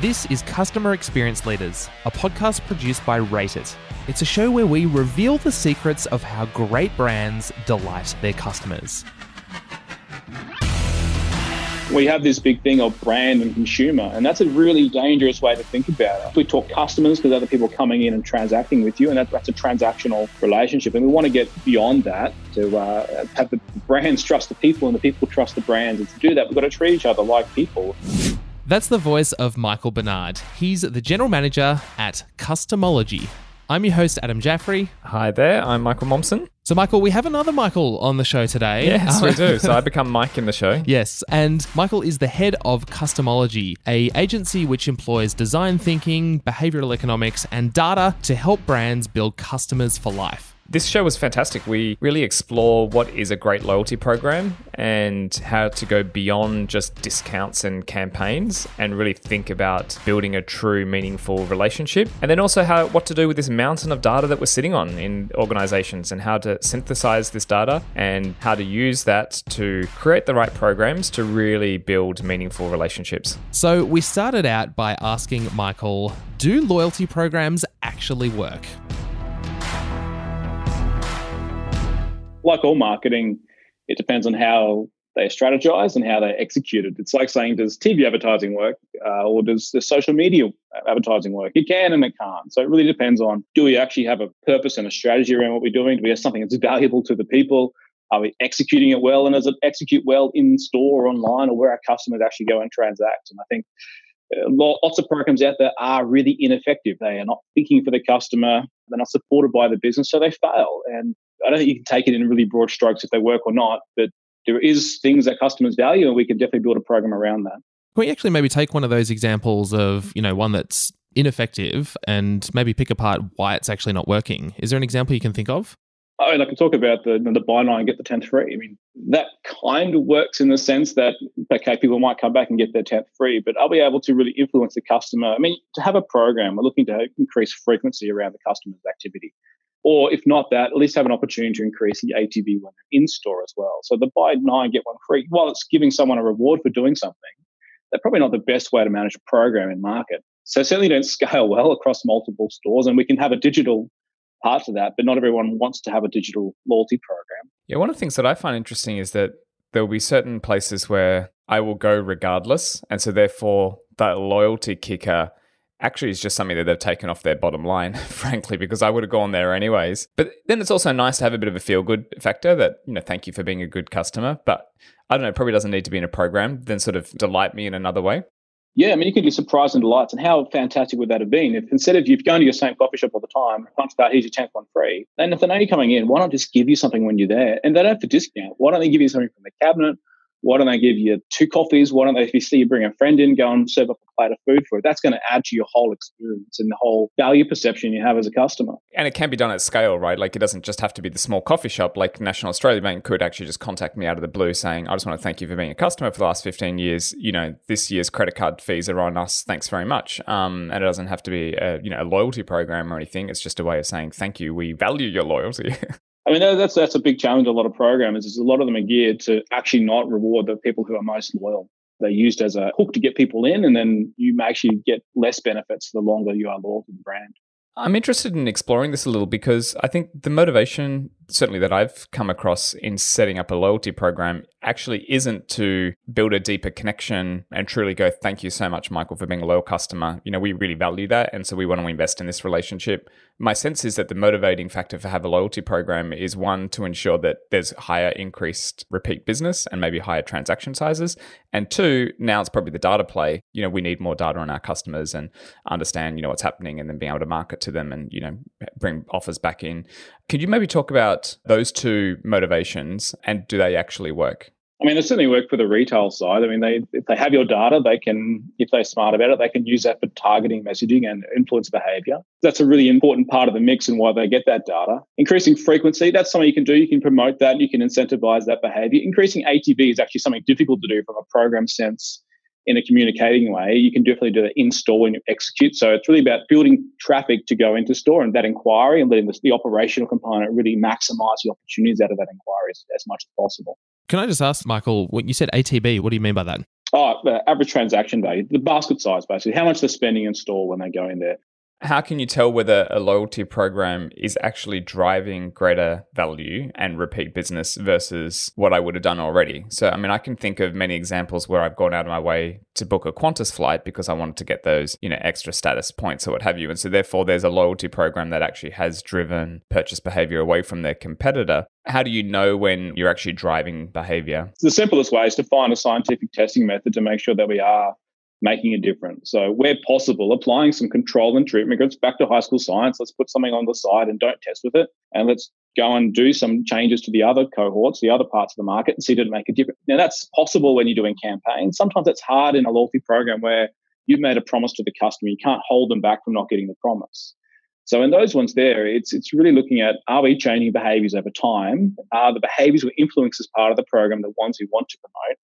This is Customer Experience Leaders, a podcast produced by Rate It. It's a show where we reveal the secrets of how great brands delight their customers. We have this big thing of brand and consumer, and that's a really dangerous way to think about it. We talk customers because other people coming in and transacting with you, and that, that's a transactional relationship. And we want to get beyond that to uh, have the brands trust the people and the people trust the brands. And to do that, we've got to treat each other like people. That's the voice of Michael Barnard. He's the general manager at Customology. I'm your host, Adam Jaffrey. Hi there, I'm Michael Momsen. So, Michael, we have another Michael on the show today. Yes, we do. So I become Mike in the show. Yes, and Michael is the head of Customology, a agency which employs design thinking, behavioral economics, and data to help brands build customers for life. This show was fantastic. We really explore what is a great loyalty program and how to go beyond just discounts and campaigns and really think about building a true meaningful relationship. And then also how what to do with this mountain of data that we're sitting on in organizations and how to synthesize this data and how to use that to create the right programs to really build meaningful relationships. So, we started out by asking Michael do loyalty programs actually work? Like all marketing, it depends on how they strategize and how they execute it. It's like saying, does TV advertising work uh, or does the social media advertising work? It can and it can't. So it really depends on do we actually have a purpose and a strategy around what we're doing? Do we have something that's valuable to the people? Are we executing it well? And does it execute well in store or online or where our customers actually go and transact? And I think uh, lots of programs out there are really ineffective. They are not thinking for the customer. They're not supported by the business, so they fail. And I don't think you can take it in really broad strokes if they work or not, but there is things that customers value, and we can definitely build a program around that. Can we actually maybe take one of those examples of you know one that's ineffective and maybe pick apart why it's actually not working? Is there an example you can think of? Oh, I mean, I can talk about the the buy nine get the tenth free. I mean, that kind of works in the sense that okay, people might come back and get their tenth free, but are we able to really influence the customer? I mean, to have a program, we're looking to increase frequency around the customer's activity. Or if not that, at least have an opportunity to increase the ATV when they're in store as well. So the buy nine, get one free, while it's giving someone a reward for doing something, they're probably not the best way to manage a program in market. So certainly don't scale well across multiple stores. And we can have a digital part to that, but not everyone wants to have a digital loyalty program. Yeah, one of the things that I find interesting is that there will be certain places where I will go regardless. And so therefore that loyalty kicker actually is just something that they've taken off their bottom line, frankly, because I would have gone there anyways. But then it's also nice to have a bit of a feel good factor that, you know, thank you for being a good customer. But I don't know, probably doesn't need to be in a program, then sort of delight me in another way. Yeah, I mean, you could be surprised and delights. And how fantastic would that have been if instead of you going to your same coffee shop all the time, once about here's your 10th one free, then if they're only coming in, why not just give you something when you're there? And they don't have to discount. Why don't they give you something from the cabinet? Why don't they give you two coffees? Why don't they, if you see you bring a friend in, go and serve up a plate of food for it? That's going to add to your whole experience and the whole value perception you have as a customer. And it can be done at scale, right? Like it doesn't just have to be the small coffee shop. Like National Australia Bank could actually just contact me out of the blue saying, I just want to thank you for being a customer for the last 15 years. You know, this year's credit card fees are on us. Thanks very much. Um, and it doesn't have to be a, you know, a loyalty program or anything. It's just a way of saying, thank you. We value your loyalty. I mean, that's that's a big challenge. A lot of programmers is a lot of them are geared to actually not reward the people who are most loyal. They're used as a hook to get people in, and then you actually get less benefits the longer you are loyal to the brand. I'm interested in exploring this a little because I think the motivation, certainly that I've come across in setting up a loyalty program, actually isn't to build a deeper connection and truly go, thank you so much, Michael, for being a loyal customer. You know, we really value that. And so we want to invest in this relationship. My sense is that the motivating factor for have a loyalty program is one, to ensure that there's higher increased repeat business and maybe higher transaction sizes. And two, now it's probably the data play. You know, we need more data on our customers and understand, you know, what's happening and then being able to market to them and, you know, bring offers back in. Could you maybe talk about those two motivations and do they actually work? I mean, they certainly work for the retail side. I mean, they if they have your data, they can, if they're smart about it, they can use that for targeting messaging and influence behavior. That's a really important part of the mix and why they get that data. Increasing frequency, that's something you can do. You can promote that, you can incentivize that behavior. Increasing ATV is actually something difficult to do from a program sense in a communicating way. You can definitely do that in store when you execute. So it's really about building traffic to go into store and that inquiry and letting the, the operational component really maximize the opportunities out of that inquiry as, as much as possible. Can I just ask, Michael, when you said ATB, what do you mean by that? Oh, the average transaction value, the basket size, basically, how much they're spending in store when they go in there. How can you tell whether a loyalty program is actually driving greater value and repeat business versus what I would have done already? So, I mean, I can think of many examples where I've gone out of my way to book a Qantas flight because I wanted to get those, you know, extra status points or what have you. And so, therefore, there's a loyalty program that actually has driven purchase behavior away from their competitor. How do you know when you're actually driving behavior? The simplest way is to find a scientific testing method to make sure that we are making a difference. So, where possible, applying some control and treatment groups back to high school science. Let's put something on the side and don't test with it. And let's go and do some changes to the other cohorts, the other parts of the market, and see did it make a difference. Now, that's possible when you're doing campaigns. Sometimes it's hard in a loyalty program where you've made a promise to the customer. You can't hold them back from not getting the promise. So in those ones there, it's it's really looking at are we changing behaviors over time? Are the behaviors we influence as part of the program the ones we want to promote?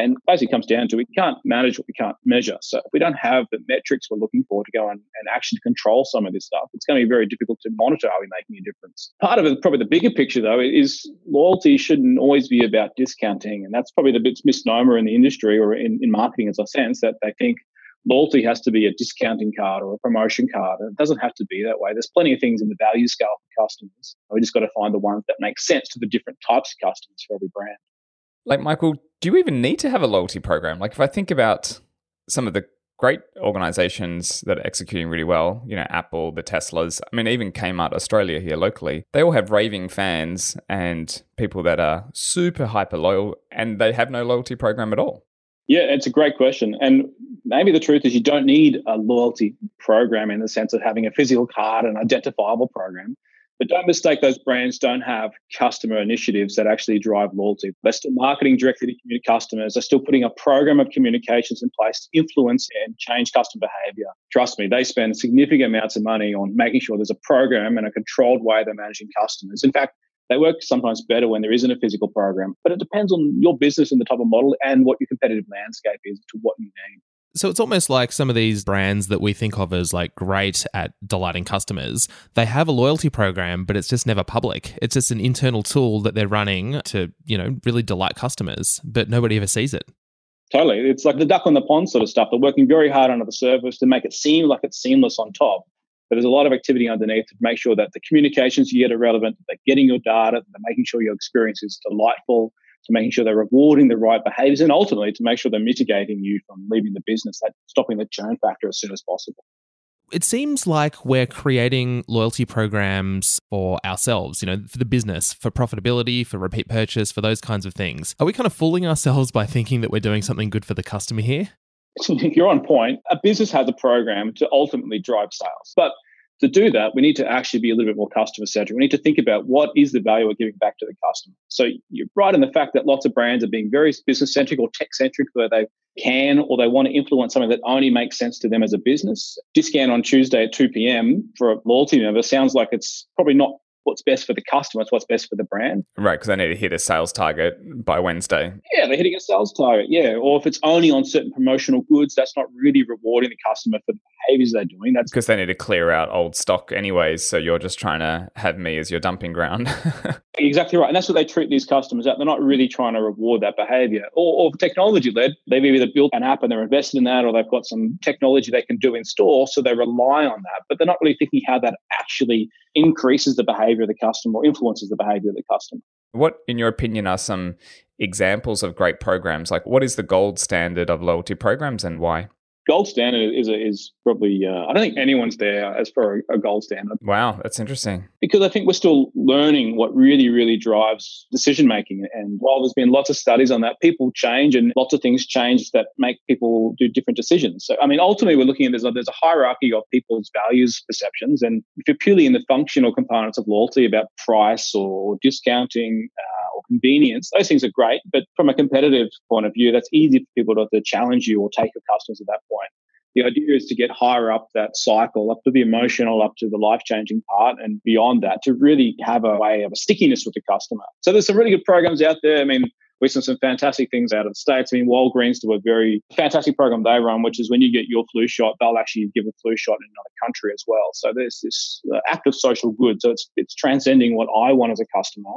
And basically comes down to we can't manage what we can't measure. So if we don't have the metrics we're looking for to go and, and actually control some of this stuff, it's going to be very difficult to monitor are we making a difference. Part of it, probably the bigger picture though, is loyalty shouldn't always be about discounting. And that's probably the bit misnomer in the industry or in, in marketing as I sense that they think loyalty has to be a discounting card or a promotion card. It doesn't have to be that way. There's plenty of things in the value scale for customers. We just got to find the ones that make sense to the different types of customers for every brand. Like Michael, do you even need to have a loyalty program? Like if I think about some of the great organizations that are executing really well, you know, Apple, the Teslas, I mean, even Kmart Australia here locally, they all have raving fans and people that are super hyper loyal and they have no loyalty program at all. Yeah, it's a great question. And maybe the truth is you don't need a loyalty program in the sense of having a physical card and identifiable program. But don't mistake those brands don't have customer initiatives that actually drive loyalty. They're still marketing directly to customers. They're still putting a program of communications in place to influence and change customer behavior. Trust me, they spend significant amounts of money on making sure there's a program and a controlled way they're managing customers. In fact, they work sometimes better when there isn't a physical program, but it depends on your business and the type of model and what your competitive landscape is to what you need. So it's almost like some of these brands that we think of as like great at delighting customers, they have a loyalty program, but it's just never public. It's just an internal tool that they're running to, you know, really delight customers, but nobody ever sees it. Totally. It's like the duck on the pond sort of stuff. They're working very hard under the surface to make it seem like it's seamless on top. But there's a lot of activity underneath to make sure that the communications you get are relevant, that they're getting your data, they're making sure your experience is delightful, to making sure they're rewarding the right behaviors, and ultimately to make sure they're mitigating you from leaving the business, that stopping the churn factor as soon as possible. It seems like we're creating loyalty programs for ourselves, you know, for the business, for profitability, for repeat purchase, for those kinds of things. Are we kind of fooling ourselves by thinking that we're doing something good for the customer here? You're on point. A business has a program to ultimately drive sales. But to do that, we need to actually be a little bit more customer centric. We need to think about what is the value we're giving back to the customer. So you're right in the fact that lots of brands are being very business centric or tech centric, where they can or they want to influence something that only makes sense to them as a business. Discount on Tuesday at 2 p.m. for a loyalty member sounds like it's probably not what's best for the customer, it's what's best for the brand. Right, because they need to hit a sales target by Wednesday. Yeah, they're hitting a sales target. Yeah, or if it's only on certain promotional goods, that's not really rewarding the customer for the behaviors they're doing. That's because they need to clear out old stock anyways. So you're just trying to have me as your dumping ground. exactly right, and that's what they treat these customers at. They're not really trying to reward that behavior. Or, or technology led, they've either built an app and they're invested in that, or they've got some technology they can do in store, so they rely on that. But they're not really thinking how that actually increases the behavior of the customer or influences the behavior of the customer. What, in your opinion, are some examples of great programs? Like, what is the gold standard of loyalty programs and why? Gold standard is a, is probably uh, I don't think anyone's there as for a, a, gold standard. Wow, that's interesting. Because I think we're still learning what really really drives decision making. And while there's been lots of studies on that, people change and lots of things change that make people do different decisions. So I mean, ultimately, we're looking at there's a, there's a hierarchy of people's values perceptions, and if you're purely in the functional components of loyalty about price or discounting. Uh, or convenience, those things are great. But from a competitive point of view, that's easy for people to, to challenge you or take your customers at that point. The idea is to get higher up that cycle, up to the emotional, up to the life changing part, and beyond that to really have a way of a stickiness with the customer. So there's some really good programs out there. I mean, we've seen some fantastic things out of the States. I mean, Walgreens do a very fantastic program they run, which is when you get your flu shot, they'll actually give a flu shot in another country as well. So there's this uh, act of social good. So it's, it's transcending what I want as a customer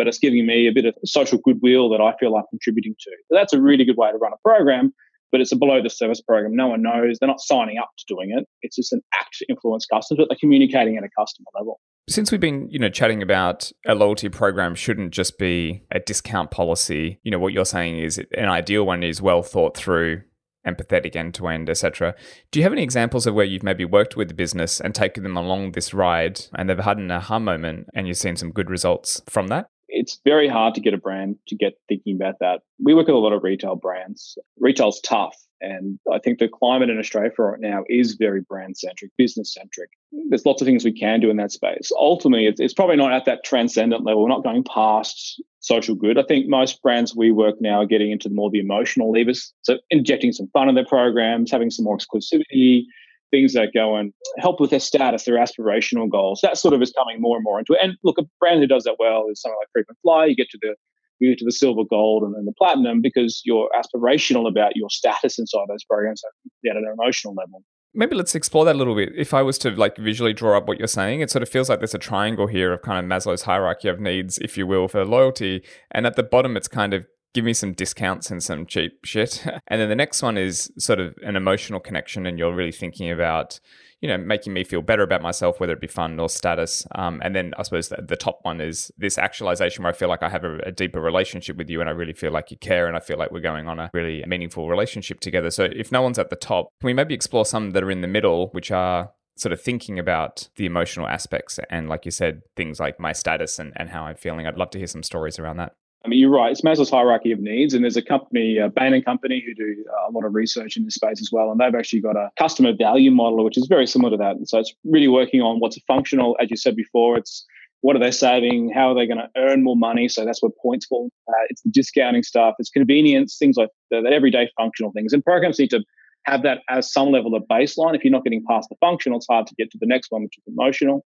but it's giving me a bit of social goodwill that I feel I'm contributing to. So that's a really good way to run a program, but it's a below the service program. No one knows. They're not signing up to doing it. It's just an act to influence customers, but they're communicating at a customer level. Since we've been, you know, chatting about a loyalty program shouldn't just be a discount policy, you know, what you're saying is an ideal one is well thought through, empathetic end to end, etc. Do you have any examples of where you've maybe worked with the business and taken them along this ride and they've had an aha moment and you've seen some good results from that? It's very hard to get a brand to get thinking about that. We work with a lot of retail brands. Retail's tough. And I think the climate in Australia for right now is very brand centric, business centric. There's lots of things we can do in that space. Ultimately, it's, it's, probably not at that transcendent level. We're not going past social good. I think most brands we work now are getting into more the emotional levers. So injecting some fun in their programs, having some more exclusivity, things that go and help with their status, their aspirational goals. That sort of is coming more and more into it. And look, a brand who does that well is something like Frequent Flyer. You get to the you get to the silver, gold, and then the platinum because you're aspirational about your status inside those programs at an emotional level. Maybe let's explore that a little bit. If I was to like visually draw up what you're saying, it sort of feels like there's a triangle here of kind of Maslow's hierarchy of needs, if you will, for loyalty. And at the bottom, it's kind of give me some discounts and some cheap shit. And then the next one is sort of an emotional connection, and you're really thinking about you know, making me feel better about myself, whether it be fun or status. Um, and then I suppose the, the, top one is this actualization where I feel like I have a, a, deeper relationship with you and I really feel like you care and I feel like we're going on a really meaningful relationship together. So if no one's at the top, can we maybe explore some that are in the middle, which are sort of thinking about the emotional aspects and like you said things like my status and, and how i'm feeling i'd love to hear some stories around that I mean, you're right. It's Maslow's hierarchy of needs, and there's a company, uh, Bain and Company, who do uh, a lot of research in this space as well, and they've actually got a customer value model which is very similar to that. And so it's really working on what's a functional, as you said before. It's what are they saving? How are they going to earn more money? So that's where points fall. Uh, it's the discounting stuff. It's convenience, things like that, that everyday functional things. And programs need to have that as some level of baseline. If you're not getting past the functional, it's hard to get to the next one, which is emotional.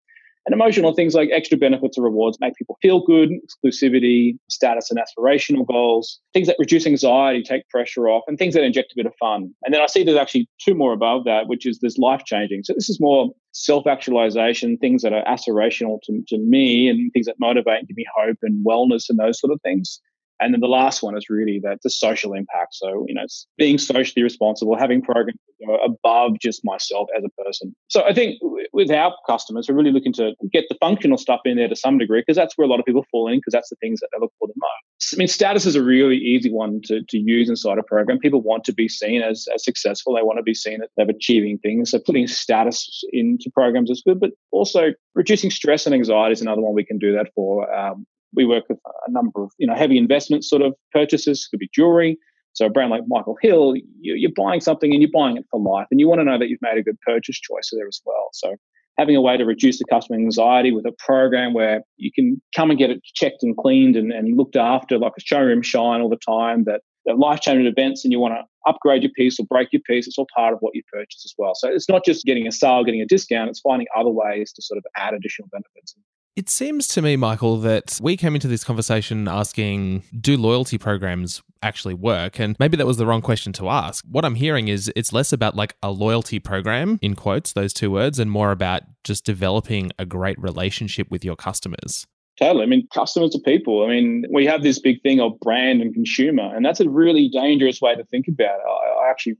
And emotional things like extra benefits or rewards make people feel good, exclusivity, status and aspirational goals, things that reduce anxiety, take pressure off, and things that inject a bit of fun. And then I see there's actually two more above that, which is there's life changing. So this is more self actualization, things that are aspirational to, to me and things that motivate and give me hope and wellness and those sort of things. And then the last one is really that the social impact. So, you know, being socially responsible, having programs above just myself as a person. So I think with our customers, we're really looking to get the functional stuff in there to some degree because that's where a lot of people fall in because that's the things that they look for the most. I mean, status is a really easy one to, to use inside a program. People want to be seen as, as successful. They want to be seen as they're achieving things. So putting status into programs is good, but also reducing stress and anxiety is another one we can do that for. Um, we work with a number of you know heavy investment sort of purchases. Could be jewelry. So a brand like Michael Hill, you're buying something and you're buying it for life, and you want to know that you've made a good purchase choice there as well. So having a way to reduce the customer anxiety with a program where you can come and get it checked and cleaned and, and looked after like a showroom shine all the time that life changing events and you want to upgrade your piece or break your piece, it's all part of what you purchase as well. So it's not just getting a sale, getting a discount, it's finding other ways to sort of add additional benefits. It seems to me, Michael, that we came into this conversation asking, do loyalty programs actually work? And maybe that was the wrong question to ask. What I'm hearing is it's less about like a loyalty program, in quotes, those two words, and more about just developing a great relationship with your customers. Totally. I mean, customers are people. I mean, we have this big thing of brand and consumer, and that's a really dangerous way to think about it. I, I actually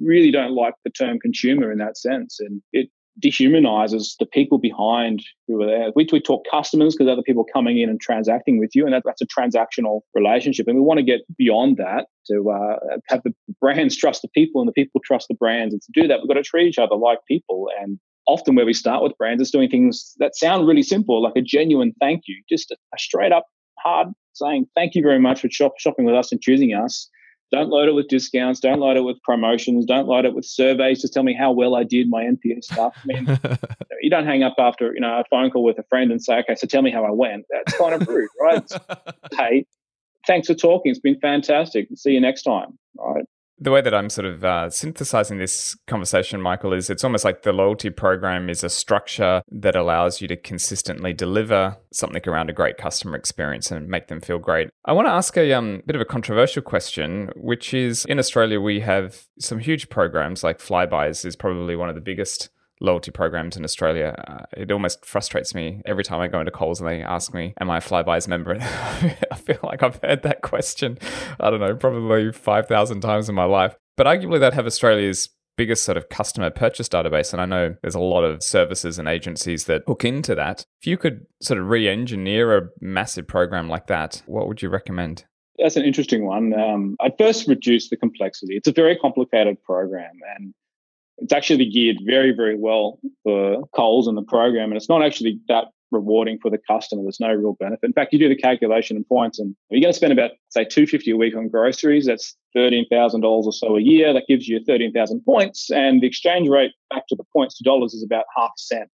really don't like the term consumer in that sense. And it dehumanizes the people behind who are there. We, we talk customers because other people coming in and transacting with you, and that, that's a transactional relationship. And we want to get beyond that to uh, have the brands trust the people and the people trust the brands. And to do that, we've got to treat each other like people. And often where we start with brands is doing things that sound really simple, like a genuine thank you, just a, straight up hard saying thank you very much for shop, shopping with us and choosing us. Don't load it with discounts. Don't load it with promotions. Don't load it with surveys to tell me how well I did my NPS stuff. I mean, you don't hang up after you know a phone call with a friend and say, "Okay, so tell me how I went." That's kind of rude, right? hey, thanks for talking. It's been fantastic. See you next time. All right the way that I'm sort of uh, synthesizing this conversation, Michael, is it's almost like the loyalty program is a structure that allows you to consistently deliver something around a great customer experience and make them feel great. I want to ask a um, bit of a controversial question, which is in Australia, we have some huge programs like Flybuys is probably one of the biggest loyalty programs in Australia. Uh, it almost frustrates me every time I go into Coles and they ask me, Am I a Flybuys member? I feel like I've heard that question, I don't know, probably 5,000 times in my life. But arguably, they'd have Australia's biggest sort of customer purchase database. And I know there's a lot of services and agencies that hook into that. If you could sort of re engineer a massive program like that, what would you recommend? That's an interesting one. Um, I'd first reduce the complexity. It's a very complicated program and it's actually geared very, very well for Coles and the program. And it's not actually that rewarding for the customer. There's no real benefit. In fact, you do the calculation and points, and you're going to spend about say two fifty a week on groceries. That's thirteen thousand dollars or so a year. That gives you thirteen thousand points, and the exchange rate back to the points to dollars is about half a cent.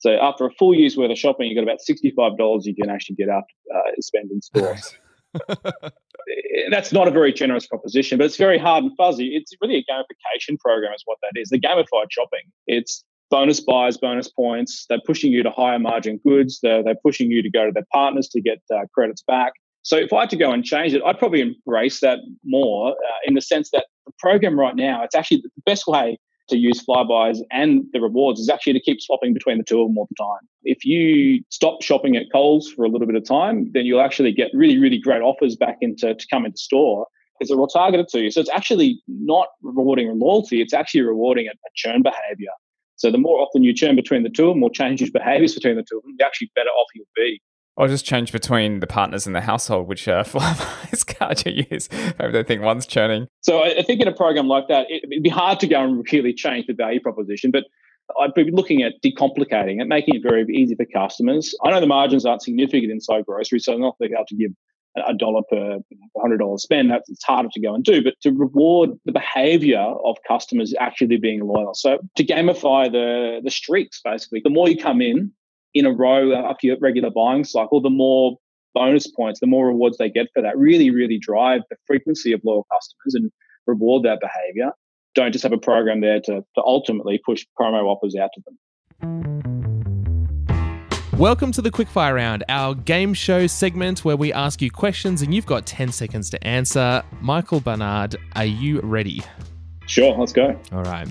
So after a full year's worth of shopping, you have got about sixty-five dollars you can actually get up uh, spend in stores. That's not a very generous proposition, but it's very hard and fuzzy. It's really a gamification program, is what that is. The gamified shopping. It's bonus buys, bonus points. They're pushing you to higher margin goods. They're, they're pushing you to go to their partners to get uh, credits back. So if I had to go and change it, I'd probably embrace that more uh, in the sense that the program right now, it's actually the best way to use Flybuys and the rewards is actually to keep swapping between the two of them all the time. If you stop shopping at Coles for a little bit of time, then you'll actually get really, really great offers back into to come into store because they're all targeted to you. So it's actually not rewarding loyalty, it's actually rewarding a, a churn behavior. So the more often you churn between the two of them or change your behaviors between the two of them, the actually better off you'll be. Or just change between the partners in the household, which uh, Flybuys card you use. Maybe they think one's churning. So I think in a program like that, it'd be hard to go and really change the value proposition, but I'd be looking at decomplicating it, making it very easy for customers. I know the margins aren't significant inside grocery, so I'm not going to be able to give a dollar per hundred dollar spend. That's it's harder to go and do, but to reward the behavior of customers actually being loyal. So to gamify the the streaks, basically, the more you come in in a row after your regular buying cycle, the more bonus points, the more rewards they get for that. Really, really drive the frequency of loyal customers and reward that behavior. Don't just have a program there to, to ultimately push promo offers out to them. Welcome to the Quickfire Round, our game show segment where we ask you questions and you've got 10 seconds to answer. Michael Barnard, are you ready? Sure, let's go. All right.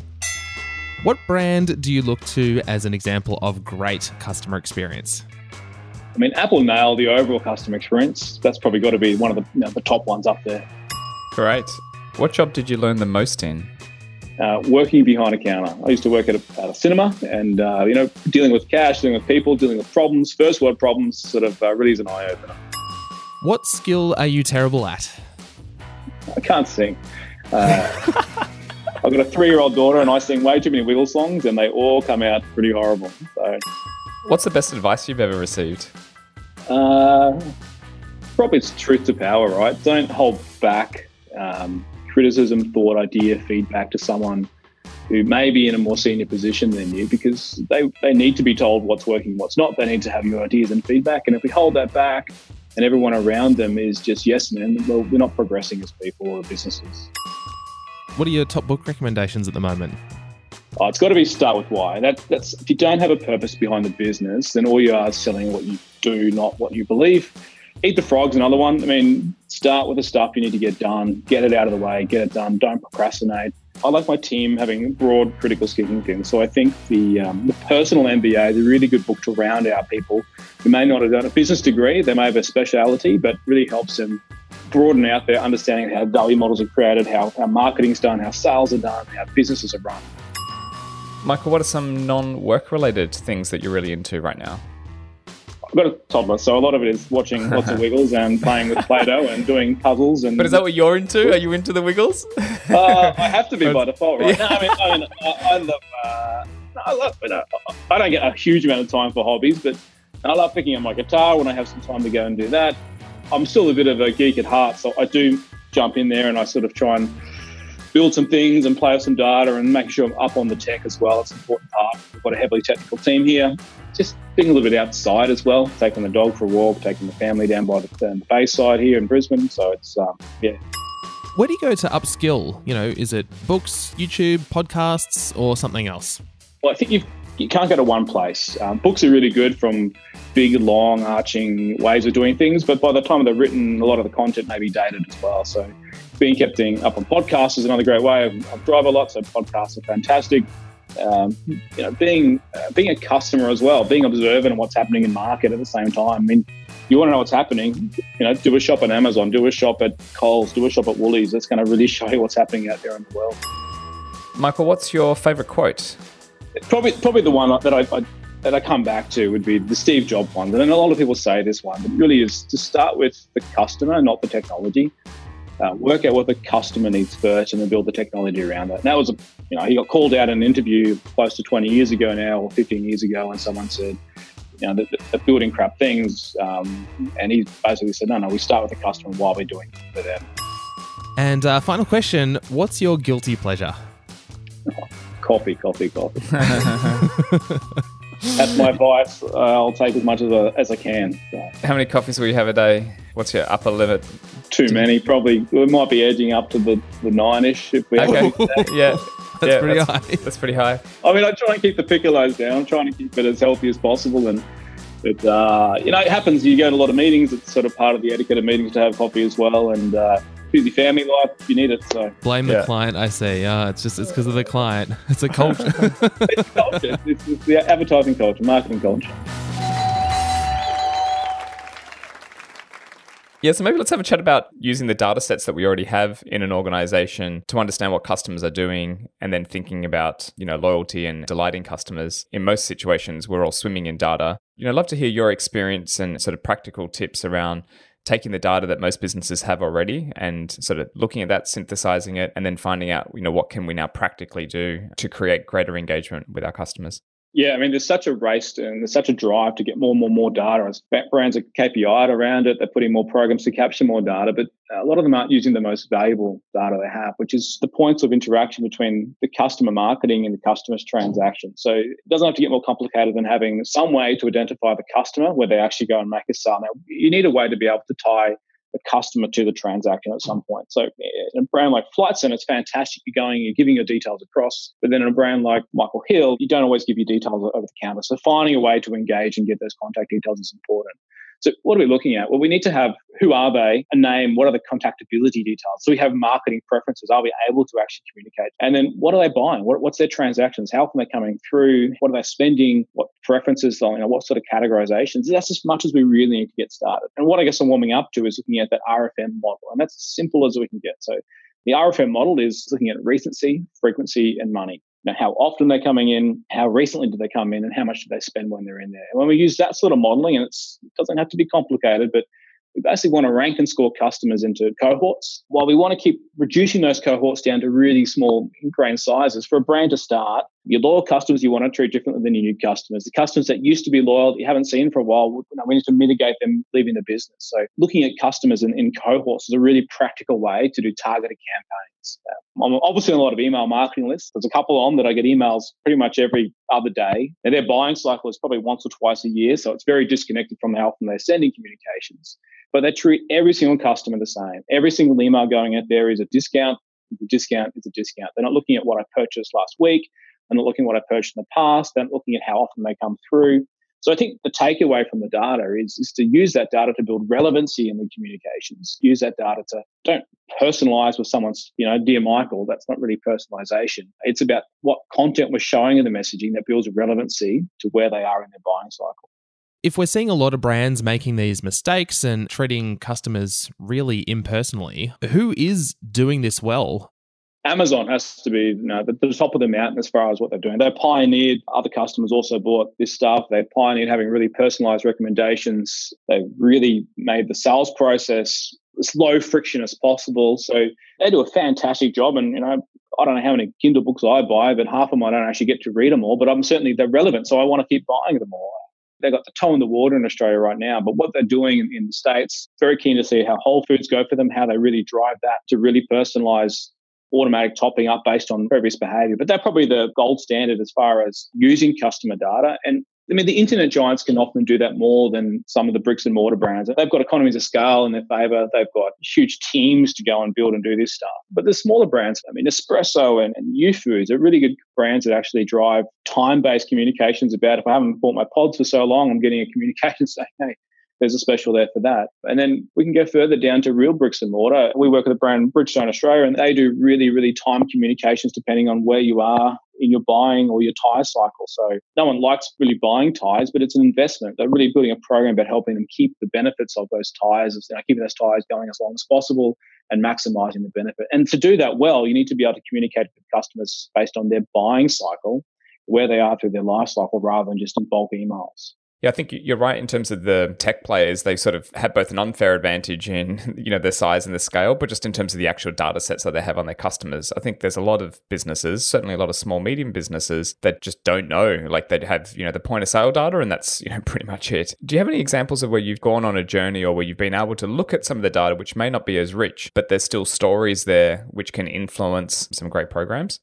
What brand do you look to as an example of great customer experience? I mean, Apple nailed the overall customer experience. That's probably got to be one of the, you know, the top ones up there. Great. What job did you learn the most in? uh, working behind a counter. I used to work at a, at a cinema and, uh, you know, dealing with cash, dealing with people, dealing with problems, first world problems, sort of uh, really is an eye opener. What skill are you terrible at? I can't sing. I've got a three year old daughter and I sing way too many Wiggle songs and they all come out pretty horrible. So, What's the best advice you've ever received? Uh, probably it's truth to power, right? Don't hold back. Um, criticism, thought, idea, feedback to someone who may be in a more senior position than you because they, they need to be told what's working, what's not. They need to have your ideas and feedback. And if we hold that back and everyone around them is just yes men, well, we're not progressing as people or businesses. What are your top book recommendations at the moment? Oh, it's got to be start with why. That, that's if you don't have a purpose behind the business, then all you are is selling what you do, not what you believe. Eat the Frog's another one. I mean, start with the stuff you need to get done, get it out of the way, get it done, don't procrastinate. I like my team having broad critical thinking. Things. So I think the, um, the personal MBA is a really good book to round out people who may not have done a business degree, they may have a speciality, but really helps them broaden out their understanding of how value models are created, how, how marketing's done, how sales are done, how businesses are run. Michael, what are some non work related things that you're really into right now? I've got a toddler, so a lot of it is watching lots of Wiggles and playing with Play-Doh and doing puzzles. And but is that what you're into? Are you into the Wiggles? uh, I have to be by default, right? Yeah. No, I mean, I, mean, I, I love. Uh, I love. You know, I don't get a huge amount of time for hobbies, but I love picking up my guitar when I have some time to go and do that. I'm still a bit of a geek at heart, so I do jump in there and I sort of try and build some things and play with some data and make sure I'm up on the tech as well. It's an important part. We've got a heavily technical team here. Just being a little bit outside as well, taking the dog for a walk, taking the family down by the, the Bayside here in Brisbane. So it's, um, yeah. Where do you go to upskill? You know, is it books, YouTube, podcasts, or something else? Well, I think you've you can't go to one place. Um, books are really good from big, long, arching ways of doing things, but by the time they're written, a lot of the content may be dated as well. So being kept up on podcasts is another great way. I drive a lot, so podcasts are fantastic. Um, you know, being uh, being a customer as well, being observant of what's happening in market at the same time. I mean, you want to know what's happening, you know, do a shop on Amazon, do a shop at Coles, do a shop at Woolies. That's going to really show you what's happening out there in the world. Michael, what's your favorite quote? Probably, probably the one that I, I that I come back to would be the Steve Jobs one. And a lot of people say this one, but really is to start with the customer, not the technology. Uh, work out what the customer needs first and then build the technology around that. And that was, a, you know, he got called out in an interview close to 20 years ago now or 15 years ago when someone said, you know, they're building crap things. Um, and he basically said, no, no, we start with the customer while we're doing it for them. And uh, final question What's your guilty pleasure? Oh, coffee, coffee, coffee. That's my advice. Uh, I'll take as much as, I, as I can. So. How many coffees will you have a day? What's your upper limit? Too many, probably. We might be edging up to the, the nine ish if we Okay. yeah. That's yeah, pretty that's, high. That's pretty high. I mean, I try and keep the piccolos down. I'm trying to keep it as healthy as possible. And but uh, you know, it happens. You go to a lot of meetings. It's sort of part of the etiquette of meetings to have coffee as well. And uh, busy family life, you need it. So Blame the client, I say. Yeah, it's just it's because of the client. It's a culture. it's culture. It's, it's the advertising culture, marketing culture. Yeah, so maybe let's have a chat about using the data sets that we already have in an organization to understand what customers are doing and then thinking about, you know, loyalty and delighting customers. In most situations, we're all swimming in data. You know, I'd love to hear your experience and sort of practical tips around taking the data that most businesses have already and sort of looking at that, synthesizing it, and then finding out, you know, what can we now practically do to create greater engagement with our customers. Yeah, I mean, there's such a race and there's such a drive to get more and more, more data. As brands are KPI'd around it, they're putting more programs to capture more data, but a lot of them aren't using the most valuable data they have, which is the points of interaction between the customer marketing and the customer's transaction. So it doesn't have to get more complicated than having some way to identify the customer where they actually go and make a sale. Now, you need a way to be able to tie the customer to the transaction at some point. So in a brand like Flight Centre, it's fantastic. You're going, you're giving your details across. But then in a brand like Michael Hill, you don't always give your details over the counter. So finding a way to engage and get those contact details is important. So what are we looking at? Well, we need to have who are they, a name, what are the contactability details? So we have marketing preferences. Are we able to actually communicate? And then what are they buying? What, what's their transactions? How often are they coming through? What are they spending? What preferences? You know, what sort of categorizations? That's as much as we really need to get started. And what I guess I'm warming up to is looking at that RFM model. And that's as simple as we can get. So the RFM model is looking at recency, frequency, and money. Now, how often they're coming in, how recently do they come in, and how much do they spend when they're in there. And when we use that sort of modeling, and it's, it doesn't have to be complicated, but we basically want to rank and score customers into cohorts. While we want to keep reducing those cohorts down to really small grain sizes, for a brand to start, your loyal customers you want to treat differently than your new customers. The customers that used to be loyal that you haven't seen for a while, we need to mitigate them leaving the business. So looking at customers in, in cohorts is a really practical way to do targeted campaigns. Um, I'm obviously on a lot of email marketing lists. There's a couple on that I get emails pretty much every other day. And their buying cycle is probably once or twice a year. So it's very disconnected from how often they're sending communications. But they treat every single customer the same. Every single email going out there is a discount. The discount is a discount. They're not looking at what I purchased last week. They're not looking at what I purchased in the past. Not looking at how often they come through. So I think the takeaway from the data is, is to use that data to build relevancy in the communications. Use that data to don't personalize with someone's, you know, dear Michael. That's not really personalization. It's about what content we're showing in the messaging that builds relevancy to where they are in their buying cycle. If we're seeing a lot of brands making these mistakes and treating customers really impersonally, who is doing this well? Amazon has to be you know, the, the top of the mountain as far as what they're doing. They pioneered, other customers also bought this stuff. They pioneered having really personalized recommendations. They really made the sales process as low friction as possible. So they do a fantastic job. And, you know, I don't know how many Kindle books I buy, but half of them I don't actually get to read them all, but I'm certainly, they're relevant. So I want to keep buying them all. They've got the toe in the water in Australia right now, but what they're doing in, in the States, very keen to see how Whole Foods go for them, how they really drive that to really personalize automatic topping up based on previous behavior. But they're probably the gold standard as far as using customer data. And I mean, the internet giants can often do that more than some of the bricks and mortar brands. They've got economies of scale in their favor. They've got huge teams to go and build and do this stuff. But the smaller brands, I mean, Nespresso and, and Youfoodz are really good brands that actually drive time based communications about if I haven't bought my pods for so long, I'm getting a communication saying, hey, there's a special there for that. And then we can go further down to real bricks and mortar. We work with the brand Bridgestone Australia, and they do really, really time communications depending on where you are in your buying or your tire cycle. So no one likes really buying tires, but it's an investment. They're really building a program about helping them keep the benefits of those tires, you know, keeping those tires going as long as possible and maximizing the benefit. And to do that well, you need to be able to communicate with customers based on their buying cycle, where they are through their life cycle, rather than just in bulk emails. Yeah, I think you're right in terms of the tech players. They sort of have both an unfair advantage in you know their size and the scale, but just in terms of the actual data sets that they have on their customers. I think there's a lot of businesses, certainly a lot of small medium businesses that just don't know. Like they have you know the point of sale data, and that's you know pretty much it. Do you have any examples of where you've gone on a journey or where you've been able to look at some of the data which may not be as rich, but there's still stories there which can influence some great programs?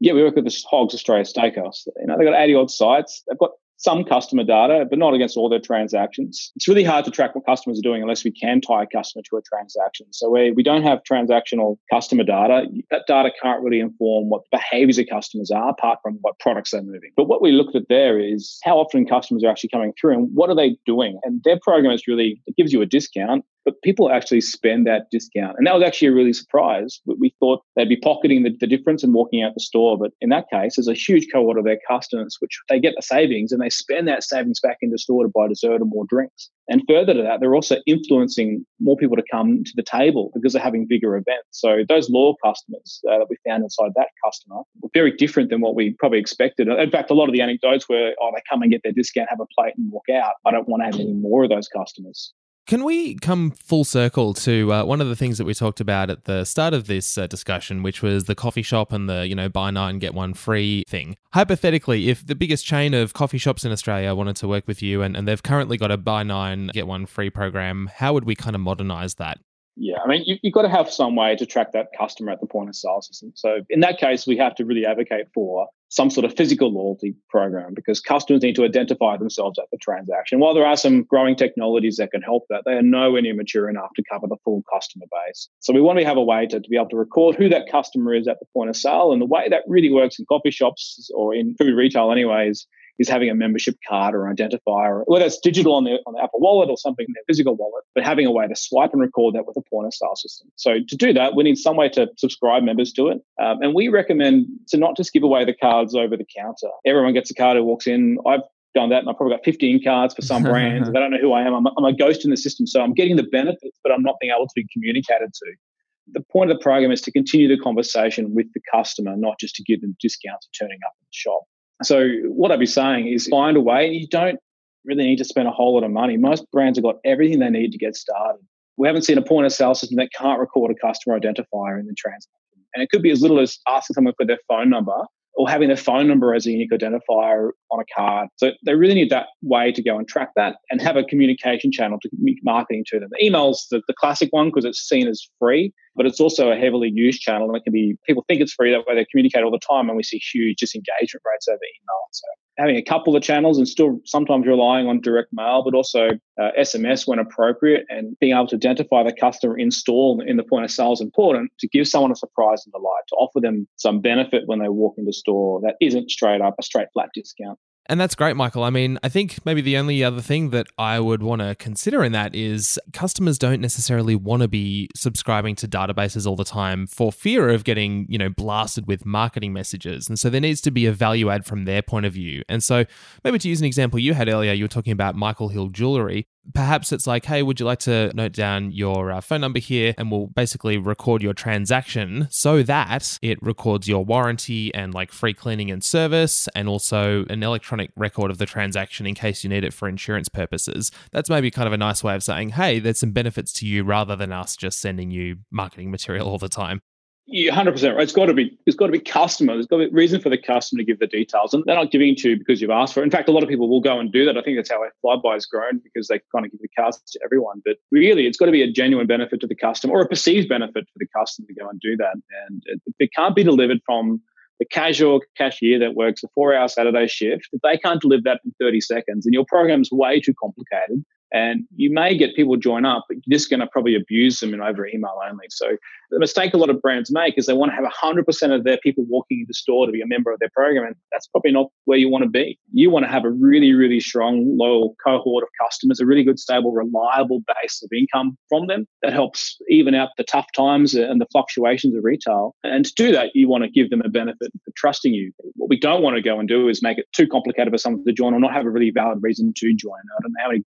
Yeah, we work with the Hogs Australia Steakhouse. You know, they've got 80 odd sites. They've got some customer data, but not against all their transactions. It's really hard to track what customers are doing unless we can tie a customer to a transaction. So we, we don't have transactional customer data. That data can't really inform what behaviors of customers are apart from what products they're moving. But what we looked at there is how often customers are actually coming through and what are they doing? And their program is really, it gives you a discount but people actually spend that discount. And that was actually a really surprise. We thought they'd be pocketing the, the, difference and walking out the store. But in that case, there's a huge cohort of their customers which they get the savings and they spend that savings back in the store to buy dessert or more drinks. And further to that, they're also influencing more people to come to the table because they're having bigger events. So those loyal customers uh, that we found inside that customer were very different than what we probably expected. In fact, a lot of the anecdotes were, oh, they come and get their discount, have a plate and walk out. I don't want to have any more of those customers. Can we come full circle to uh, one of the things that we talked about at the start of this uh, discussion, which was the coffee shop and the, you know, buy nine, get one free thing? Hypothetically, if the biggest chain of coffee shops in Australia wanted to work with you and, and they've currently got a buy nine, get one free program, how would we kind of modernize that? Yeah, I mean, you, have got to have some way to track that customer at the point of sale system. So in that case, we have to really advocate for some sort of physical loyalty program because customers need to identify themselves at the transaction. While there are some growing technologies that can help that, they are nowhere near mature enough to cover the full customer base. So we want to have a way to, to be able to record who that customer is at the point of sale. And the way that really works in coffee shops or in food retail, anyways, is having a membership card or identifier, whether it's digital on the, on the Apple Wallet or something in their physical wallet, but having a way to swipe and record that with a point of sale system. So to do that, we need some way to subscribe members to it. Um, and we recommend to not just give away the cards over the counter. Everyone gets a card who walks in. I've done that and I've probably got 15 cards for some brands. they don't know who I am. I'm a, I'm a ghost in the system. So I'm getting the benefits, but I'm not being able to be communicated to. The point of the program is to continue the conversation with the customer, not just to give them discounts for turning up in the shop. So what I'd be saying is find a way. You don't really need to spend a whole lot of money. Most brands have got everything they need to get started. We haven't seen a point of sale system that can't record a customer identifier in the transaction. And it could be as little as asking someone for their phone number or having their phone number as a unique identifier on a card. So they really need that way to go and track that and have a communication channel to marketing to them. The email's the, the classic one because it's seen as free, but it's also a heavily used channel and it can be people think it's free that way they communicate all the time and we see huge disengagement rates over email. So having a couple of channels and still sometimes relying on direct mail, but also uh, SMS when appropriate and being able to identify the customer in store in the point of sale is important to give someone a surprise and delight, to offer them some benefit when they walk into store that isn't straight up a straight flat discount. And that's great, Michael. I mean, I think maybe the only other thing that I would want to consider in that is customers don't necessarily want to be subscribing to databases all the time for fear of getting, you know, blasted with marketing messages. And so there needs to be a value add from their point of view. And so maybe to use an example you had earlier, you were talking about Michael Hill jewelry perhaps it's like, hey, would you like to note down your uh, phone number here? And we'll basically record your transaction so that it records your warranty and like free cleaning and service, and also an electronic record of the transaction in case you need it for insurance purposes. That's maybe kind of a nice way of saying, hey, there's some benefits to you rather than us just sending you marketing material all the time. Yeah, hundred percent. Right. It's got to be. It's got to be customer. There's got to be reason for the customer to give the details, and they're not giving to you because you've asked for. it. In fact, a lot of people will go and do that. I think that's how Flybuy has grown because they kind of give the cards to everyone. But really, it's got to be a genuine benefit to the customer or a perceived benefit for the customer to go and do that. And it, it can't be delivered from the casual cashier that works a four-hour Saturday shift. If they can't deliver that in 30 seconds, and your program's way too complicated, And you may get people to join up, but you're just going to probably abuse them in over email only. So the mistake a lot of brands make is they want to have 100% of their people walking into the store to be a member of their program. And that's probably not where you want to be. You want to have a really, really strong, loyal cohort of customers, a really good, stable, reliable base of income from them that helps even out the tough times and the fluctuations of retail. And to do that, you want to give them a benefit for trusting you. What we don't want to go and do is make it too complicated for someone to join or not have a really valid reason to join. I don't know how many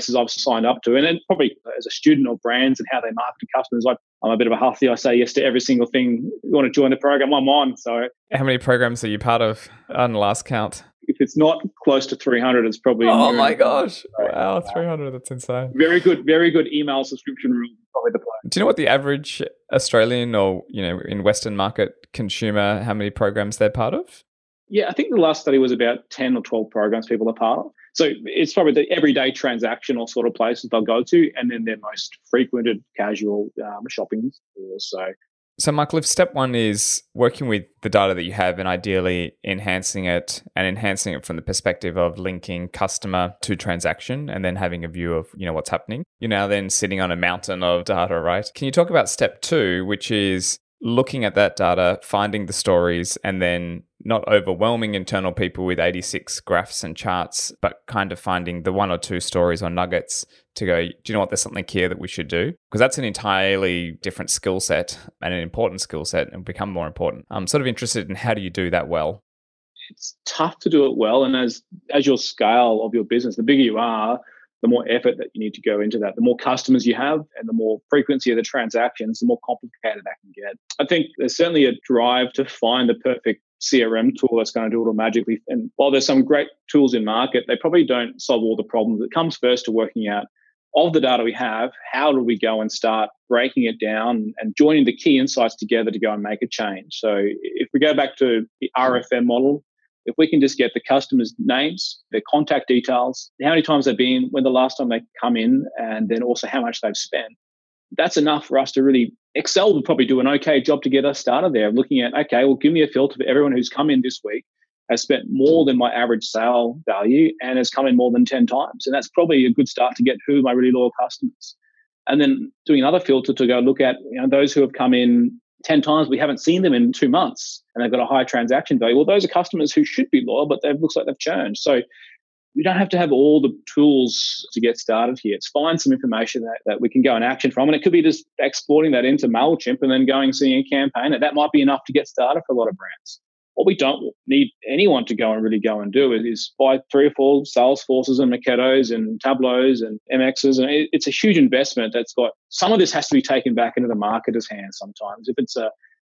databases I've signed up to. And then probably as a student of brands and how they market to customers, I, I'm a bit of a huffy. I say yes to every single thing. You want to join the program, I'm on. So how many programs are you part of uh, on the last count? If it's not close to 300, it's probably. Oh my gosh! Wow, 300. That's insane. Very good, very good email subscription rule. Probably the plan. Do you know what the average Australian or you know in Western market consumer how many programs they're part of? Yeah, I think the last study was about 10 or 12 programs people are part of. So it's probably the everyday transactional sort of places they'll go to, and then their most frequented casual um, shopping stores. So so, Michael, if step one is working with the data that you have and ideally enhancing it and enhancing it from the perspective of linking customer to transaction and then having a view of, you know, what's happening, you're now then sitting on a mountain of data, right? Can you talk about step two, which is looking at that data, finding the stories, and then not overwhelming internal people with 86 graphs and charts, but kind of finding the one or two stories or nuggets to go, do you know what, there's something here that we should do? Because that's an entirely different skill set and an important skill set and become more important. I'm sort of interested in how do you do that well? It's tough to do it well. And as as your scale of your business, the bigger you are, the more effort that you need to go into that. The more customers you have and the more frequency of the transactions, the more complicated that can get. I think there's certainly a drive to find the perfect CRM tool that's going to do it all magically. And while there's some great tools in market, they probably don't solve all the problems. It comes first to working out of the data we have, how do we go and start breaking it down and joining the key insights together to go and make a change? So if we go back to the RFM model, if we can just get the customers' names, their contact details, how many times they've been, when the last time they come in, and then also how much they've spent, that's enough for us to really Excel would probably do an okay job to get us started there, looking at okay, well, give me a filter for everyone who's come in this week has spent more than my average sale value and has come in more than 10 times. And that's probably a good start to get who my really loyal customers. And then doing another filter to go look at you know, those who have come in 10 times, we haven't seen them in two months and they've got a high transaction value. Well, those are customers who should be loyal, but it looks like they've churned. So we don't have to have all the tools to get started here. It's find some information that, that we can go and action from. And it could be just exporting that into MailChimp and then going seeing a campaign. And that might be enough to get started for a lot of brands. What we don't need anyone to go and really go and do is, is buy three or four Salesforces and Marketos and Tableaus and MXs. And it, it's a huge investment that's got some of this has to be taken back into the marketer's hands sometimes. If it's a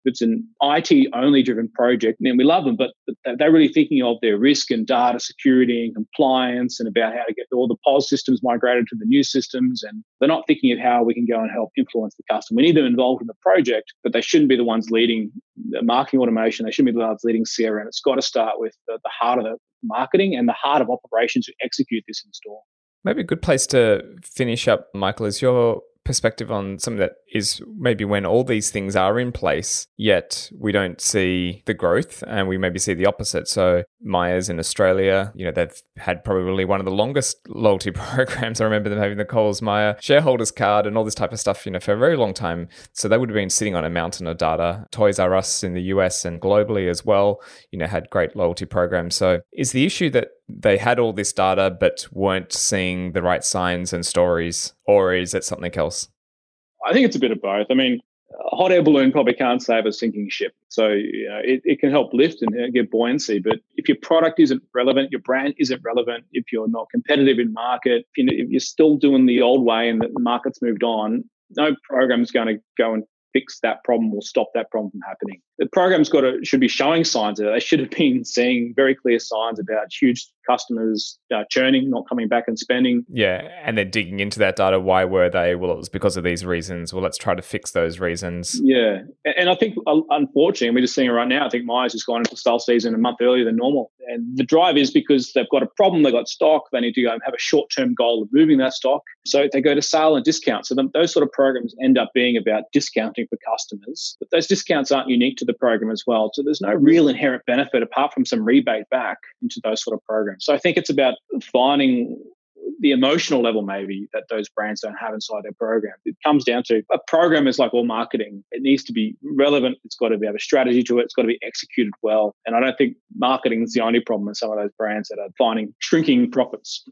it's an IT only driven project, and we love them, but they're really thinking of their risk and data security and compliance and about how to get all the POS systems migrated to the new systems. And they're not thinking of how we can go and help influence the customer. We need them involved in the project, but they shouldn't be the ones leading the marketing automation. They shouldn't be the ones leading CRM. It's got to start with the, the heart of the marketing and the heart of operations to execute this in store. Maybe a good place to finish up, Michael, is your perspective on something that is maybe when all these things are in place, yet we don't see the growth and we maybe see the opposite. So Myers in Australia, you know, they've had probably one of the longest loyalty programs. I remember them having the Coles Myer shareholders card and all this type of stuff, you know, for a very long time. So they would have been sitting on a mountain of data. Toys R Us in the US and globally as well, you know, had great loyalty programs. So is the issue that they had all this data but weren't seeing the right signs and stories, or is it something else? I think it's a bit of both. I mean, a hot air balloon probably can't save a sinking ship. So you know, it, it can help lift and uh, get buoyancy. But if your product isn't relevant, your brand isn't relevant, if you're not competitive in market, if you're still doing the old way and the market's moved on, no program is going to go and fix that problem or stop that problem from happening. The program's got to should be showing signs of it. They should have been seeing very clear signs about huge customers uh, churning, not coming back and spending. Yeah, and then digging into that data. Why were they? Well, it was because of these reasons. Well, let's try to fix those reasons. Yeah, and I think unfortunately, we're just seeing it right now. I think Myers has gone into sale season a month earlier than normal, and the drive is because they've got a problem. They've got stock. They need to go and have a short term goal of moving that stock. So they go to sale and discount. So those sort of programs end up being about discounting for customers, but those discounts aren't unique to the program as well. So there's no real inherent benefit apart from some rebate back into those sort of programs. So I think it's about finding the emotional level maybe that those brands don't have inside their program. It comes down to a program is like all marketing. It needs to be relevant. It's got to be, have a strategy to it. It's got to be executed well. And I don't think marketing is the only problem in some of those brands that are finding shrinking profits.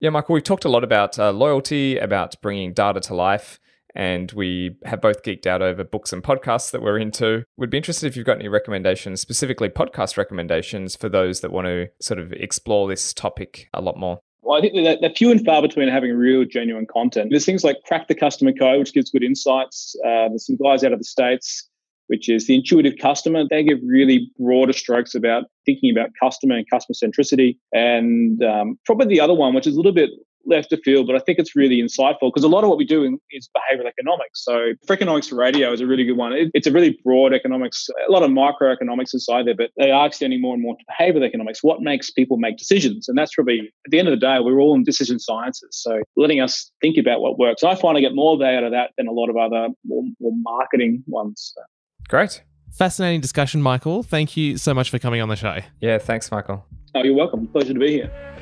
Yeah, Michael, we've talked a lot about uh, loyalty, about bringing data to life and we have both geeked out over books and podcasts that we're into. We'd be interested if you've got any recommendations, specifically podcast recommendations for those that want to sort of explore this topic a lot more. Well, I think that they're few and far between having real, genuine content. There's things like Crack the Customer Code, which gives good insights. Uh, there's some guys out of the States, which is the intuitive customer. They give really broader strokes about thinking about customer and customer centricity. And um, probably the other one, which is a little bit left of field, but I think it's really insightful because a lot of what we do is behavioral economics. So, Freakonomics Radio is a really good one. It, it's a really broad economics, a lot of microeconomics inside there, but they are extending more and more to behavioral economics. What makes people make decisions? And that's probably at the end of the day, we're all in decision sciences. So, letting us think about what works. I find I get more value out of that than a lot of other more, more marketing ones. Great. Fascinating discussion, Michael. Thank you so much for coming on the show. Yeah, thanks, Michael. Oh, you're welcome. Pleasure to be here.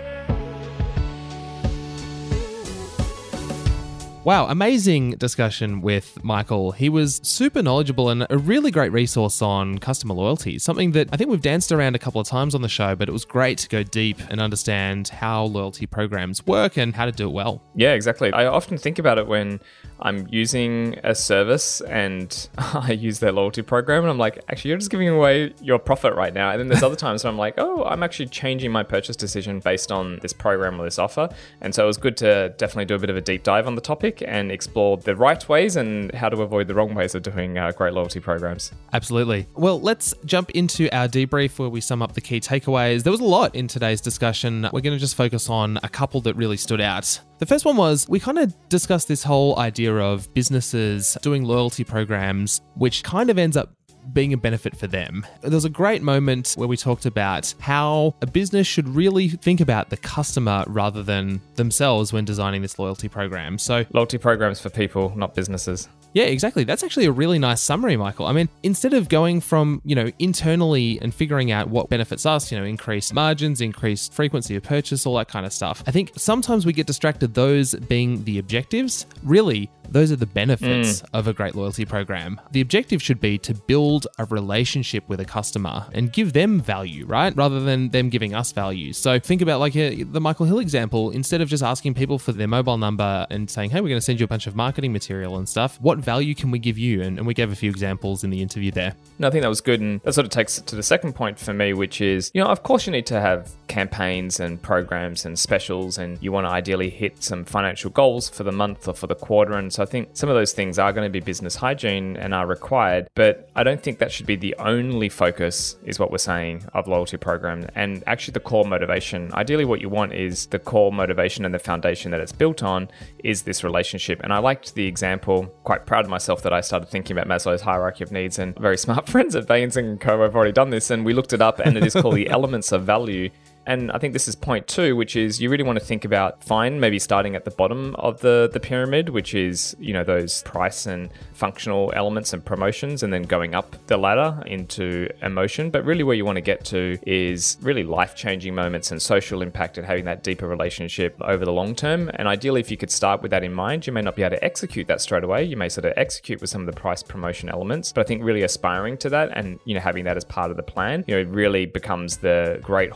Wow, amazing discussion with Michael. He was super knowledgeable and a really great resource on customer loyalty, something that I think we've danced around a couple of times on the show, but it was great to go deep and understand how loyalty programs work and how to do it well. Yeah, exactly. I often think about it when I'm using a service and I use their loyalty program and I'm like, actually, you're just giving away your profit right now. And then there's other times where I'm like, oh, I'm actually changing my purchase decision based on this program or this offer. And so it was good to definitely do a bit of a deep dive on the topic and explore the right ways and how to avoid the wrong ways of doing uh, great loyalty programs. Absolutely. Well, let's jump into our debrief where we sum up the key takeaways. There was a lot in today's discussion. We're going to just focus on a couple that really stood out. The first one was we kind of discussed this whole idea of businesses doing loyalty programs, which kind of ends up being a benefit for them. There's a great moment where we talked about how a business should really think about the customer rather than themselves when designing this loyalty program. So, loyalty programs for people, not businesses. Yeah, exactly. That's actually a really nice summary, Michael. I mean, instead of going from, you know, internally and figuring out what benefits us, you know, increased margins, increased frequency of purchase, all that kind of stuff, I think sometimes we get distracted, those being the objectives. Really, those are the benefits mm. of a great loyalty program. The objective should be to build a relationship with a customer and give them value, right? Rather than them giving us value. So think about like a, uh, the Michael Hill example. Instead of just asking people for their mobile number and saying, hey, we're going to send you a bunch of marketing material and stuff, what value can we give you? And, and we gave a few examples in the interview there. No, I think that was good. And that sort of takes it to the second point for me, which is, you know, of course you need to have campaigns and programs and specials, and you want to ideally hit some financial goals for the month or for the quarter. And so so I think some of those things are going to be business hygiene and are required, but I don't think that should be the only focus, is what we're saying, of loyalty program. And actually, the core motivation. Ideally, what you want is the core motivation and the foundation that it's built on is this relationship. And I liked the example. Quite proud of myself that I started thinking about Maslow's hierarchy of needs. And very smart friends at Baines and Co. have already done this, and we looked it up, and it is called the elements of value. And I think this is point two, which is you really want to think about fine, maybe starting at the bottom of the, the pyramid, which is, you know, those price and functional elements and promotions, and then going up the ladder into emotion. But really, where you want to get to is really life changing moments and social impact and having that deeper relationship over the long term. And ideally, if you could start with that in mind, you may not be able to execute that straight away. You may sort of execute with some of the price promotion elements, but I think really aspiring to that and, you know, having that as part of the plan, you know, really becomes the great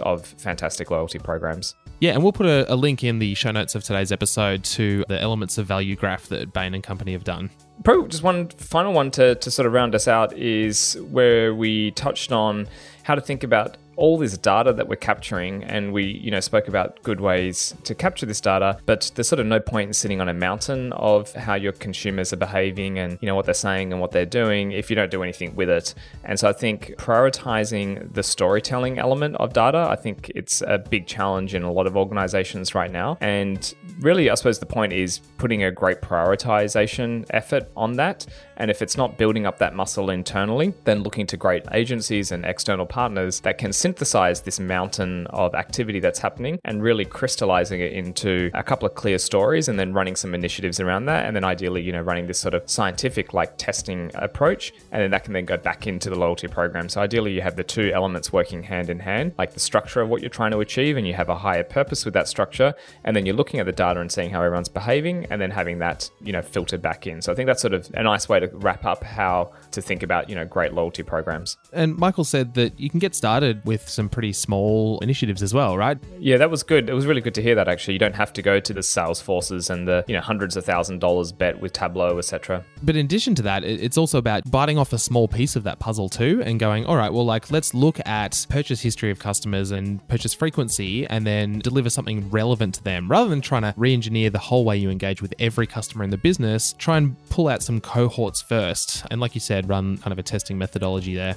of fantastic loyalty programs. Yeah, and we'll put a, a, link in the show notes of today's episode to the elements of value graph that Bain and Company have done. Probably just one final one to, to sort of round us out is where we touched on how to think about all this data that we're capturing, and we, you know, spoke about good ways to capture this data, but there's sort of no point in sitting on a mountain of how your consumers are behaving and, you know, what they're saying and what they're doing if you don't do anything with it. And so I think prioritizing the storytelling element of data, I think it's a big challenge in a lot of organizations right now. And really, I suppose the point is putting a great prioritization effort on that. And if it's not building up that muscle internally, then looking to great agencies and external partners that can synthesize this mountain of activity that's happening and really crystallizing it into a couple of clear stories and then running some initiatives around that. And then ideally, you know, running this sort of scientific like testing approach. And then that can then go back into the loyalty program. So ideally, you have the two elements working hand in hand, like the structure of what you're trying to achieve, and you have a higher purpose with that structure. And then you're looking at the data and seeing how everyone's behaving and then having that, you know, filtered back in. So I think that's sort of a nice way to wrap up how to think about, you know, great loyalty programs. And Michael said that you can get started with some pretty small initiatives as well, right? Yeah, that was good. It was really good to hear that actually. You don't have to go to the Salesforces and the, you know, hundreds of thousand dollars bet with Tableau, etc. But in addition to that, it's also about biting off a small piece of that puzzle too and going, all right, well, like let's look at purchase history of customers and purchase frequency and then deliver something relevant to them rather than trying to re engineer the whole way you engage with every customer in the business. Try and pull out some cohorts first. And like you said, run kind of a testing methodology there.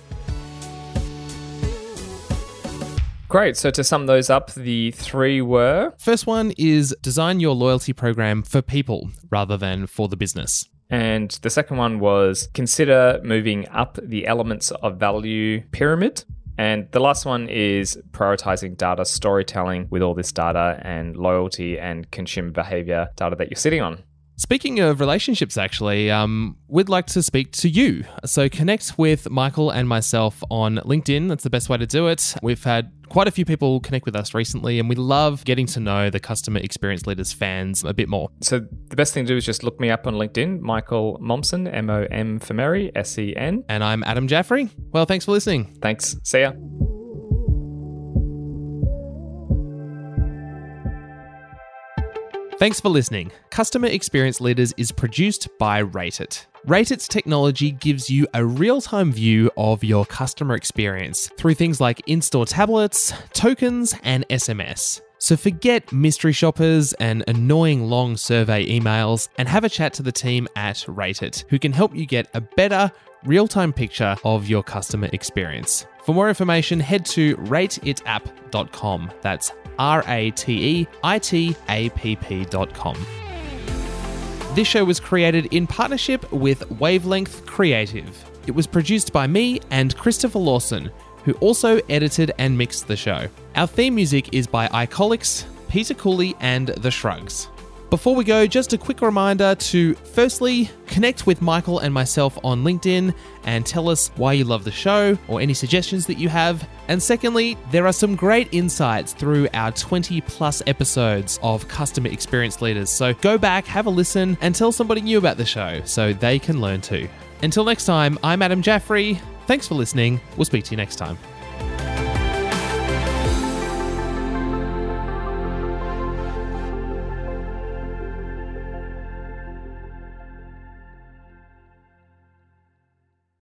Great. So to sum those up, the three were First one is design your loyalty program for people rather than for the business. And the second one was consider moving up the elements of value pyramid. And the last one is prioritizing data storytelling with all this data and loyalty and consumer behavior data that you're sitting on. Speaking of relationships, actually, um, we'd like to speak to you. So connect with Michael and myself on LinkedIn. That's the best way to do it. We've had quite a few people connect with us recently, and we love getting to know the customer experience leaders fans a bit more. So the best thing to do is just look me up on LinkedIn, Michael Momsen, M O M for Mary, S E N. And I'm Adam Jaffrey. Well, thanks for listening. Thanks. See ya. Thanks for listening. Customer Experience Leaders is produced by Rate It. Rate It's technology gives you a real time view of your customer experience through things like in store tablets, tokens, and SMS. So forget mystery shoppers and annoying long survey emails and have a chat to the team at Rate It, who can help you get a better, real time picture of your customer experience. For more information, head to rateitapp.com. That's R A T E I T A P P.com. This show was created in partnership with Wavelength Creative. It was produced by me and Christopher Lawson, who also edited and mixed the show. Our theme music is by Icolics, Peter Cooley, and The Shrugs. Before we go, just a quick reminder to firstly connect with Michael and myself on LinkedIn and tell us why you love the show or any suggestions that you have. And secondly, there are some great insights through our 20 plus episodes of customer experience leaders. So go back, have a listen, and tell somebody new about the show so they can learn too. Until next time, I'm Adam Jaffrey. Thanks for listening. We'll speak to you next time.